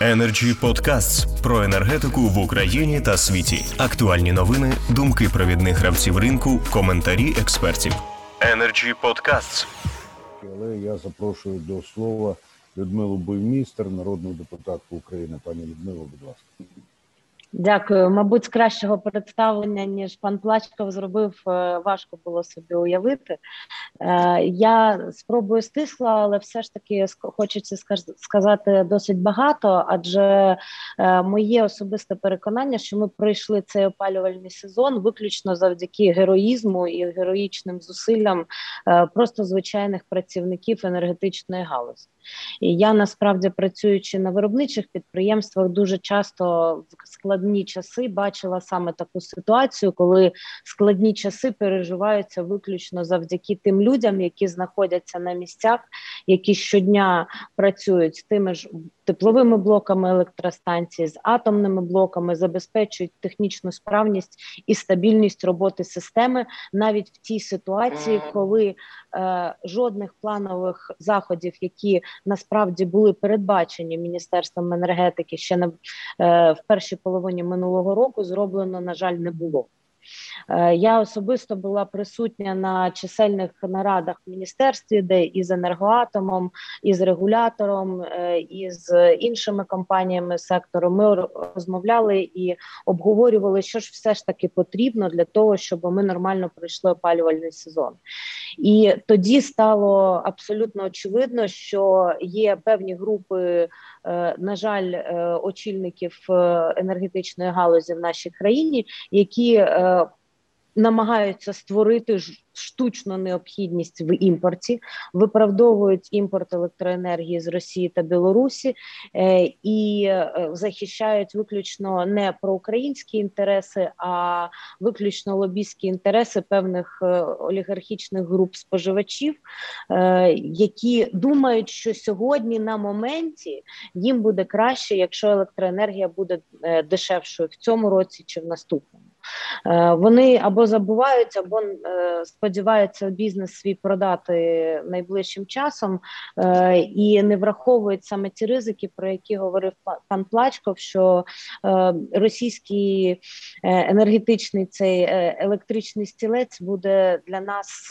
Energy Podcasts про енергетику в Україні та світі. Актуальні новини, думки провідних гравців ринку, коментарі експертів. Energy Podcasts. Але я запрошую до слова Людмилу Буймістер, народну депутатку України. Пані Людмило, будь ласка. Дякую. Мабуть, з кращого представлення ніж пан Плачков зробив, е, важко було собі уявити. Е, я спробую стисла, але все ж таки хочеться сказати досить багато, адже е, моє особисте переконання, що ми пройшли цей опалювальний сезон виключно завдяки героїзму і героїчним зусиллям просто звичайних працівників енергетичної галузі. І я насправді працюючи на виробничих підприємствах, дуже часто в складні часи бачила саме таку ситуацію, коли складні часи переживаються виключно завдяки тим людям, які знаходяться на місцях, які щодня працюють з тими ж тепловими блоками електростанції, з атомними блоками, забезпечують технічну справність і стабільність роботи системи навіть в тій ситуації, коли е, жодних планових заходів, які насправді були передбачені міністерством енергетики ще на е, в першій половині минулого року, зроблено на жаль не було. Е, я особисто була присутня на чисельних нарадах в міністерстві, де і з енергоатомом, і з регулятором, е, і з іншими компаніями сектору ми розмовляли і обговорювали, що ж все ж таки потрібно для того, щоб ми нормально пройшли опалювальний сезон. І тоді стало абсолютно очевидно, що є певні групи, е, на жаль, очільників енергетичної галузі в нашій країні, які намагаються створити штучну необхідність в імпорті, виправдовують імпорт електроенергії з Росії та Білорусі е, і е, захищають виключно не проукраїнські інтереси, а виключно лобійські інтереси певних е, олігархічних груп споживачів, які думають, що сьогодні на моменті їм буде краще, якщо електроенергія буде дешевшою в цьому році чи в наступному. Е, вони або забувають, або е, сподіваються бізнес свій продати найближчим часом е, і не враховують саме ті ризики, про які говорив пан Плачков, що російський енергетичний цей електричний стілець буде для нас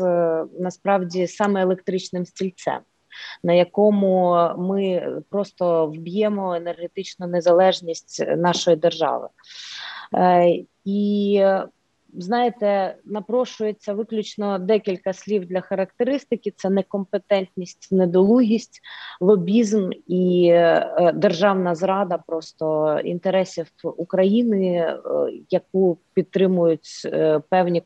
насправді саме електричним стільцем. На якому ми просто вб'ємо енергетичну незалежність нашої держави, і знаєте, напрошується виключно декілька слів для характеристики: це некомпетентність, недолугість, лобізм і е, державна зрада просто інтересів України, е, яку підтримують е, певні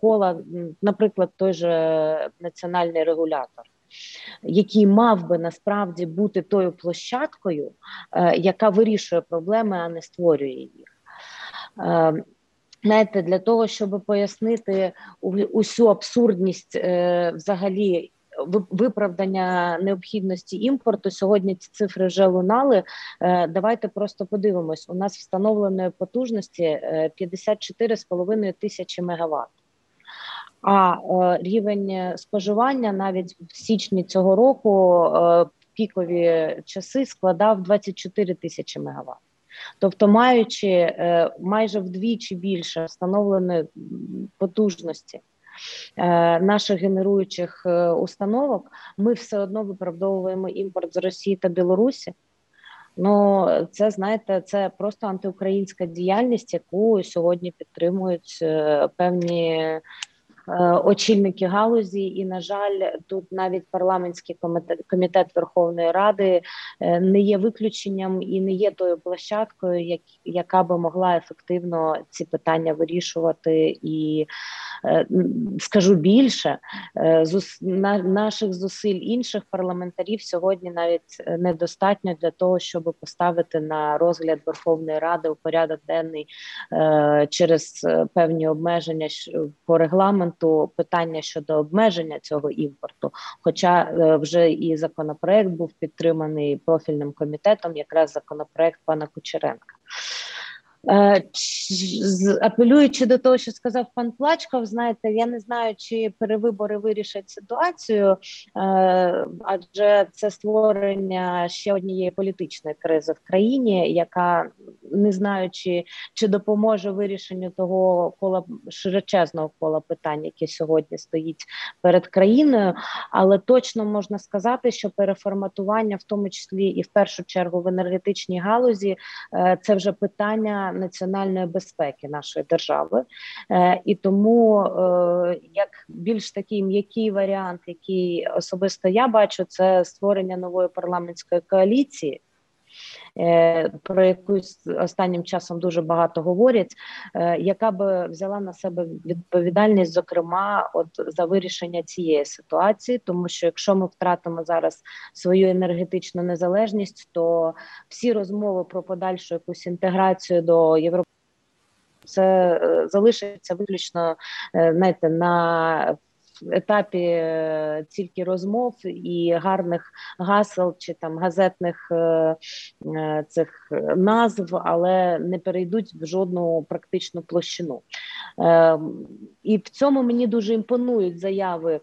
кола, наприклад, той же національний регулятор. Який мав би насправді бути тою площадкою, яка вирішує проблеми, а не створює їх. Ем, знаєте, для того, щоб пояснити усю абсурдність е, взагалі виправдання необхідності імпорту, сьогодні ці цифри вже лунали. Е, давайте просто подивимось: у нас встановленої потужності 54,5 е, тисячі мегаватт. А рівень споживання навіть в січні цього року пікові часи складав 24 тисячі мегаватт. Тобто, маючи е, майже вдвічі більше встановленої потужності е, наших генеруючих е, установок, ми все одно виправдовуємо імпорт з Росії та Білорусі. Ну, це знаєте, це просто антиукраїнська діяльність, яку сьогодні підтримують певні Е, очільники галузі, і на жаль, тут навіть парламентський комітет, комітет Верховної Ради е, не є виключенням і не є тою площадкою, як, яка би могла ефективно ці питання вирішувати. І е, скажу більше, зус, на, наших зусиль інших парламентарів сьогодні навіть недостатньо для того, щоб поставити на розгляд Верховної Ради у порядок денний через певні обмеження по регламенту імпорту, питання щодо обмеження цього імпорту. Хоча е, вже і законопроект був підтриманий профільним комітетом, якраз законопроект пана Кучеренка. Е, апелюючи до того, що сказав пан Плачков, знаєте, я не знаю, чи перевибори вирішать ситуацію, е, адже це створення ще однієї політичної кризи в країні, яка не знаю, чи, чи допоможе вирішенню того кола широчезного кола питань, яке сьогодні стоїть перед країною, але точно можна сказати, що переформатування, в тому числі і в першу чергу в енергетичній галузі, е, це вже питання національної безпеки нашої держави, е, і тому е, як більш такий м'який варіант, який особисто я бачу, це створення нової парламентської коаліції. Е, про яку останнім часом дуже багато говорять, яка би взяла на себе відповідальність, зокрема, от за вирішення цієї ситуації, тому що якщо ми втратимо зараз свою енергетичну незалежність, то всі розмови про подальшу якусь інтеграцію до Європи це е, залишиться виключно е, знаєте, на етапі е, тільки розмов і гарних гасел чи там газетних цих назв, але не перейдуть в жодну практичну площину. Ем, і в цьому мені дуже імпонують заяви.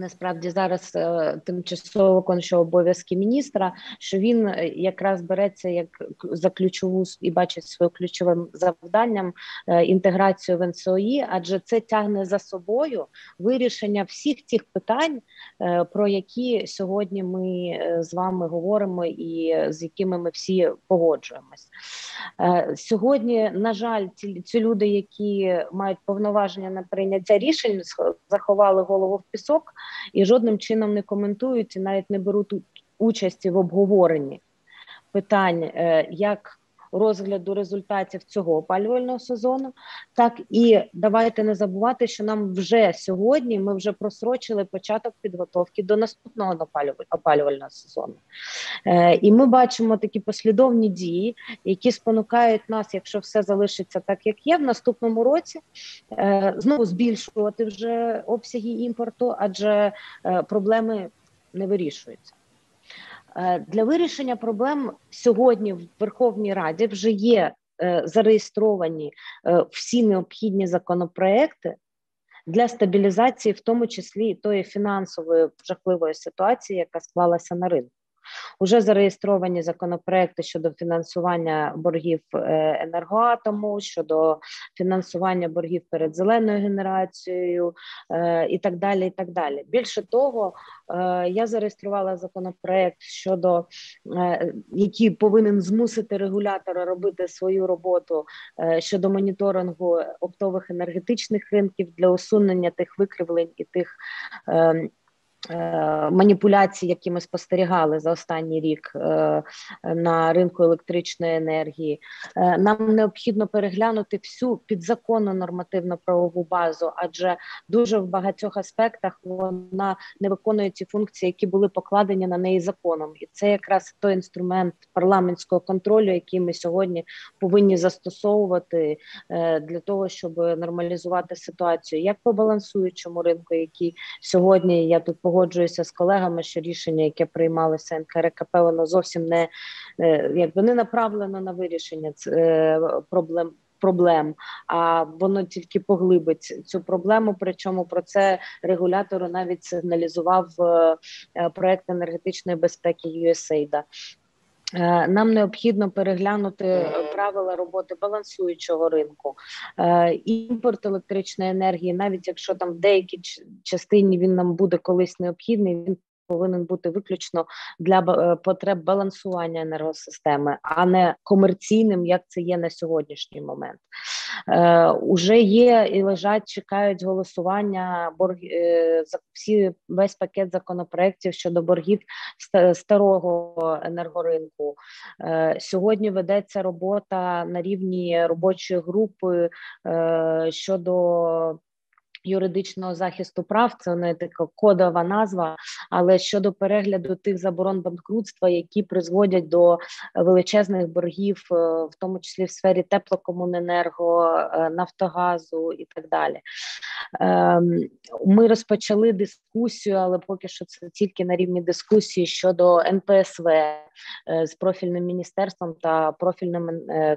Насправді зараз е, тимчасово виконуючий обов'язки міністра, що він е, якраз береться як за ключову і бачить своїм ключовим завданням е, інтеграцію в НСОІ, адже це тягне за собою вирішення всіх тих питань, про які сьогодні ми з вами говоримо, і з якими ми всі погоджуємось. Сьогодні, на жаль, ці, ці люди, які мають повноваження на прийняття рішень, заховали голову в пісок і жодним чином не коментують і навіть не беруть участі в обговоренні. Питань, е, як розгляду результатів цього опалювального сезону, так і давайте не забувати, що нам вже сьогодні ми вже просрочили початок підготовки до наступного опалювального сезону. Е, І ми бачимо такі послідовні дії, які спонукають нас, якщо все залишиться так, як є, в наступному році е, знову збільшувати вже обсяги імпорту, адже е, проблеми не вирішуються. Е, для вирішення проблем сьогодні в Верховній Раді вже є е, зареєстровані е, всі необхідні законопроекти для стабілізації, в тому числі і тої фінансової жахливої ситуації, яка склалася на ринку. Уже зареєстровані законопроекти щодо фінансування боргів е, енергоатому, щодо фінансування боргів перед зеленою генерацією е, і так далі. І так далі. Більше того, е, я зареєструвала законопроект щодо який повинен змусити регулятора робити свою роботу щодо моніторингу оптових енергетичних ринків для усунення тих викривлень і тих ем, маніпуляцій, які ми спостерігали за останній рік е, на ринку електричної енергії, е, нам необхідно переглянути всю підзаконну нормативно правову базу, адже дуже в багатьох аспектах вона не виконує ті функції, які були покладені на неї законом, і це якраз той інструмент парламентського контролю, який ми сьогодні повинні застосовувати для того, щоб нормалізувати ситуацію, як по балансуючому ринку, який сьогодні я тут погоджуюся з колегами, що рішення, яке приймалося НКРКП, воно зовсім не е, якби не направлено на вирішення е, проблем. Проблем, а воно тільки поглибить цю проблему. Причому про це регулятору навіть сигналізував е, проект енергетичної безпеки USAID. Е, нам необхідно переглянути правила роботи балансуючого ринку, е, імпорт електричної енергії, навіть якщо там в деякій частині він нам буде колись необхідний, він повинен бути виключно для е, потреб балансування енергосистеми, а не комерційним, як це є на сьогоднішній момент. Е, Уже є і лежать, чекають голосування борг е, всі весь пакет законопроєктів щодо боргів старого енергоринку. Е, Сьогодні ведеться робота на рівні робочої групи е, щодо юридичного захисту прав, це не така кодова назва. Але щодо перегляду тих заборон банкрутства, які призводять до величезних боргів, е, в тому числі в сфері теплокомуненерго, е, Нафтогазу і так далі, ем, ми розпочали дискусію, але поки що це тільки на рівні дискусії щодо НПСВ е, з профільним міністерством та профільним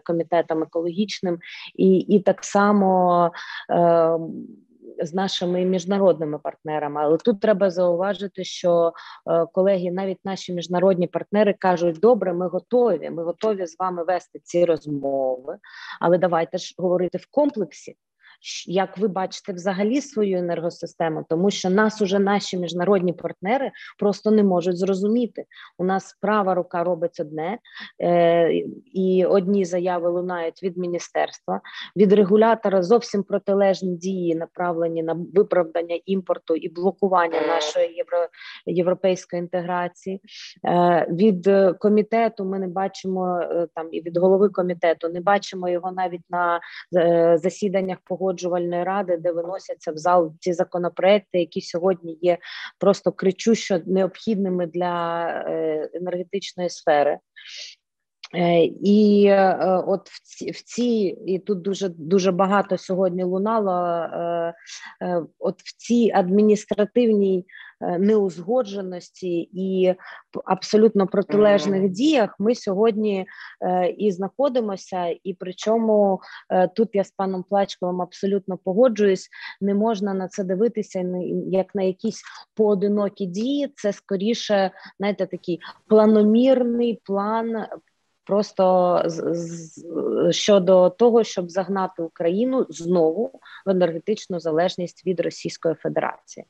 комітетом екологічним, і, і так само. З нашими міжнародними партнерами. Але тут треба зауважити, що е, колеги, навіть наші міжнародні партнери кажуть: добре, ми готові. Ми готові з вами вести ці розмови, але давайте ж говорити в комплексі як ви бачите взагалі свою енергосистему, тому що нас уже наші міжнародні партнери просто не можуть зрозуміти. У нас права рука робить одне, е, і одні заяви лунають від міністерства, від регулятора зовсім протилежні дії, направлені на виправдання імпорту і блокування нашої євро, європейської інтеграції. Е, від комітету ми не бачимо е, там і від голови комітету, не бачимо його навіть на е, засіданнях погодження погоджувальної ради, де виносяться в зал ці законопроекти, які сьогодні є просто кричущо необхідними для е, енергетичної сфери. Е, і е, от в ці, в ці, і тут дуже дуже багато сьогодні лунало. От в цій адміністративній Е, неузгодженості і абсолютно протилежних діях ми сьогодні е, і знаходимося, і причому е, тут я з паном Плачковим абсолютно погоджуюсь. Не можна на це дивитися як на якісь поодинокі дії. Це скоріше, знаєте, такий планомірний план просто з, щодо того, щоб загнати Україну знову в енергетичну залежність від Російської Федерації.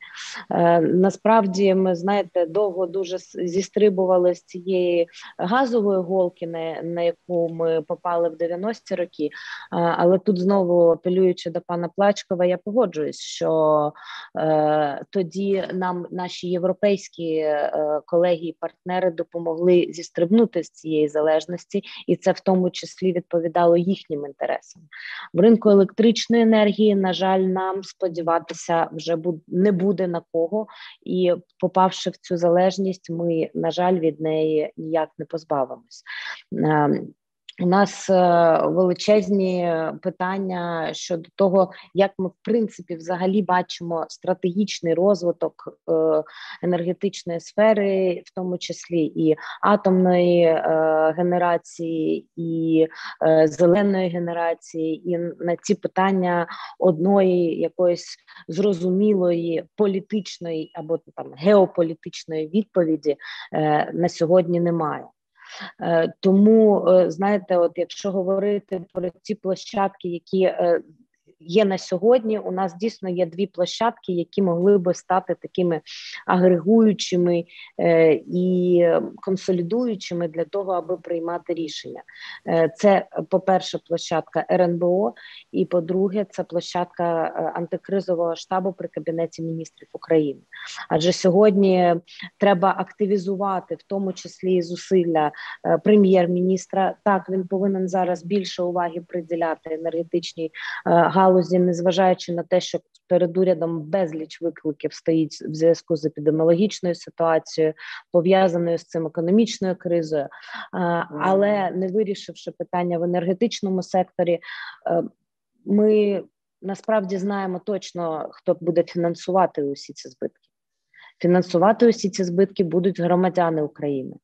Е, Насправді, ми знаєте, довго дуже зістрибували з цієї газової голки, на, на яку ми попали в 90-ті роки. Е, але тут знову апелюючи до пана Плачкова, я погоджуюсь, що е, тоді нам наші європейські е, колеги і партнери допомогли зістрибнути з цієї залежності залежності, і це в тому числі відповідало їхнім інтересам. В ринку електричної енергії, на жаль, нам сподіватися вже не буде на кого, і попавши в цю залежність, ми на жаль від неї ніяк не позбавимось. У нас е, величезні питання щодо того, як ми в принципі взагалі бачимо стратегічний розвиток е, енергетичної сфери, в тому числі і атомної е, генерації, і зеленої генерації, і на ці питання одної якоїсь зрозумілої політичної або там геополітичної відповіді на сьогодні немає. Е, тому е, знаєте, от якщо говорити про ці площадки, які е, є на сьогодні. У нас дійсно є дві площадки, які могли би стати такими агрегуючими е, і консолідуючими для того, аби приймати рішення. Е, це, по-перше, площадка РНБО, і по-друге, це площадка е, антикризового штабу при кабінеті міністрів України. Адже сьогодні треба активізувати в тому числі зусилля прем'єр-міністра. Так він повинен зараз більше уваги приділяти енергетичній галузі, галузі, незважаючи на те, що перед урядом безліч викликів стоїть в зв'язку з епідеміологічною ситуацією, пов'язаною з цим економічною кризою, але не вирішивши питання в енергетичному секторі, е, ми насправді знаємо точно, хто буде фінансувати усі ці збитки. Фінансувати усі ці збитки будуть громадяни України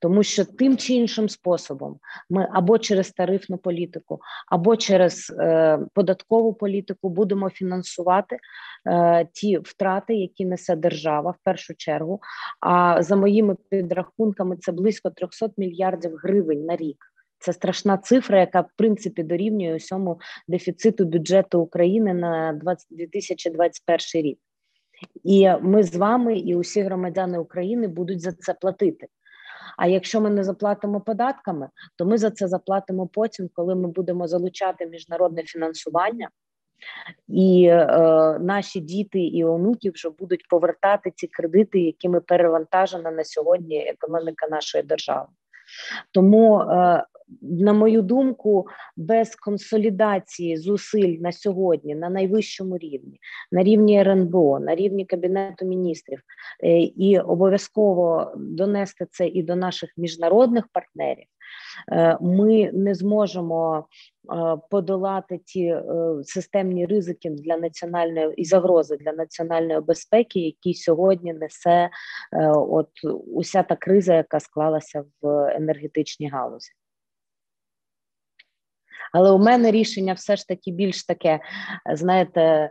тому що тим чи іншим способом ми або через тарифну політику, або через е, податкову політику будемо фінансувати е, ті втрати, які несе держава в першу чергу. А за моїми підрахунками, це близько 300 мільярдів гривень на рік. Це страшна цифра, яка в принципі дорівнює усьому дефіциту бюджету України на 20, 2021 рік. І ми з вами і усі громадяни України будуть за це платити. А якщо ми не заплатимо податками, то ми за це заплатимо потім, коли ми будемо залучати міжнародне фінансування. І е, наші діти і онуки вже будуть повертати ці кредити, якими перевантажена на сьогодні економіка нашої держави. Тому е, на мою думку, без консолідації зусиль на сьогодні на найвищому рівні, на рівні РНБО, на рівні Кабінету міністрів, е, і обов'язково донести це і до наших міжнародних партнерів, ми не зможемо подолати ті системні ризики для національної і загрози для національної безпеки, які сьогодні несе от уся та криза, яка склалася в енергетичній галузі. Але у мене рішення все ж таки більш таке, знаєте,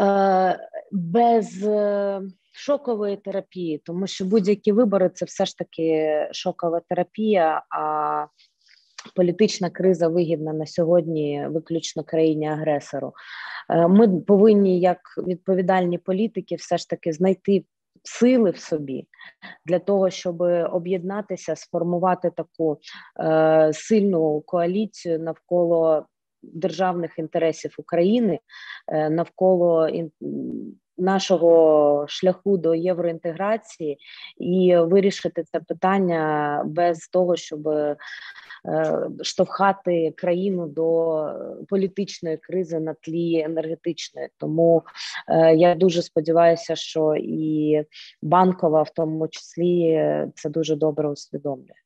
е, без е, шокової терапії, тому що будь-які вибори це все ж таки шокова терапія. а Політична криза вигідна на сьогодні виключно країні агресору. Е, ми повинні, як відповідальні політики, все ж таки знайти сили в собі для того, щоб об'єднатися, сформувати таку е, сильну коаліцію навколо державних інтересів України, е, навколо нашого шляху до євроінтеграції і вирішити це питання без того, щоб Е, штовхати країну до політичної кризи на тлі енергетичної. Тому е, я дуже сподіваюся, що і банкова, в тому числі, це дуже добре усвідомлює.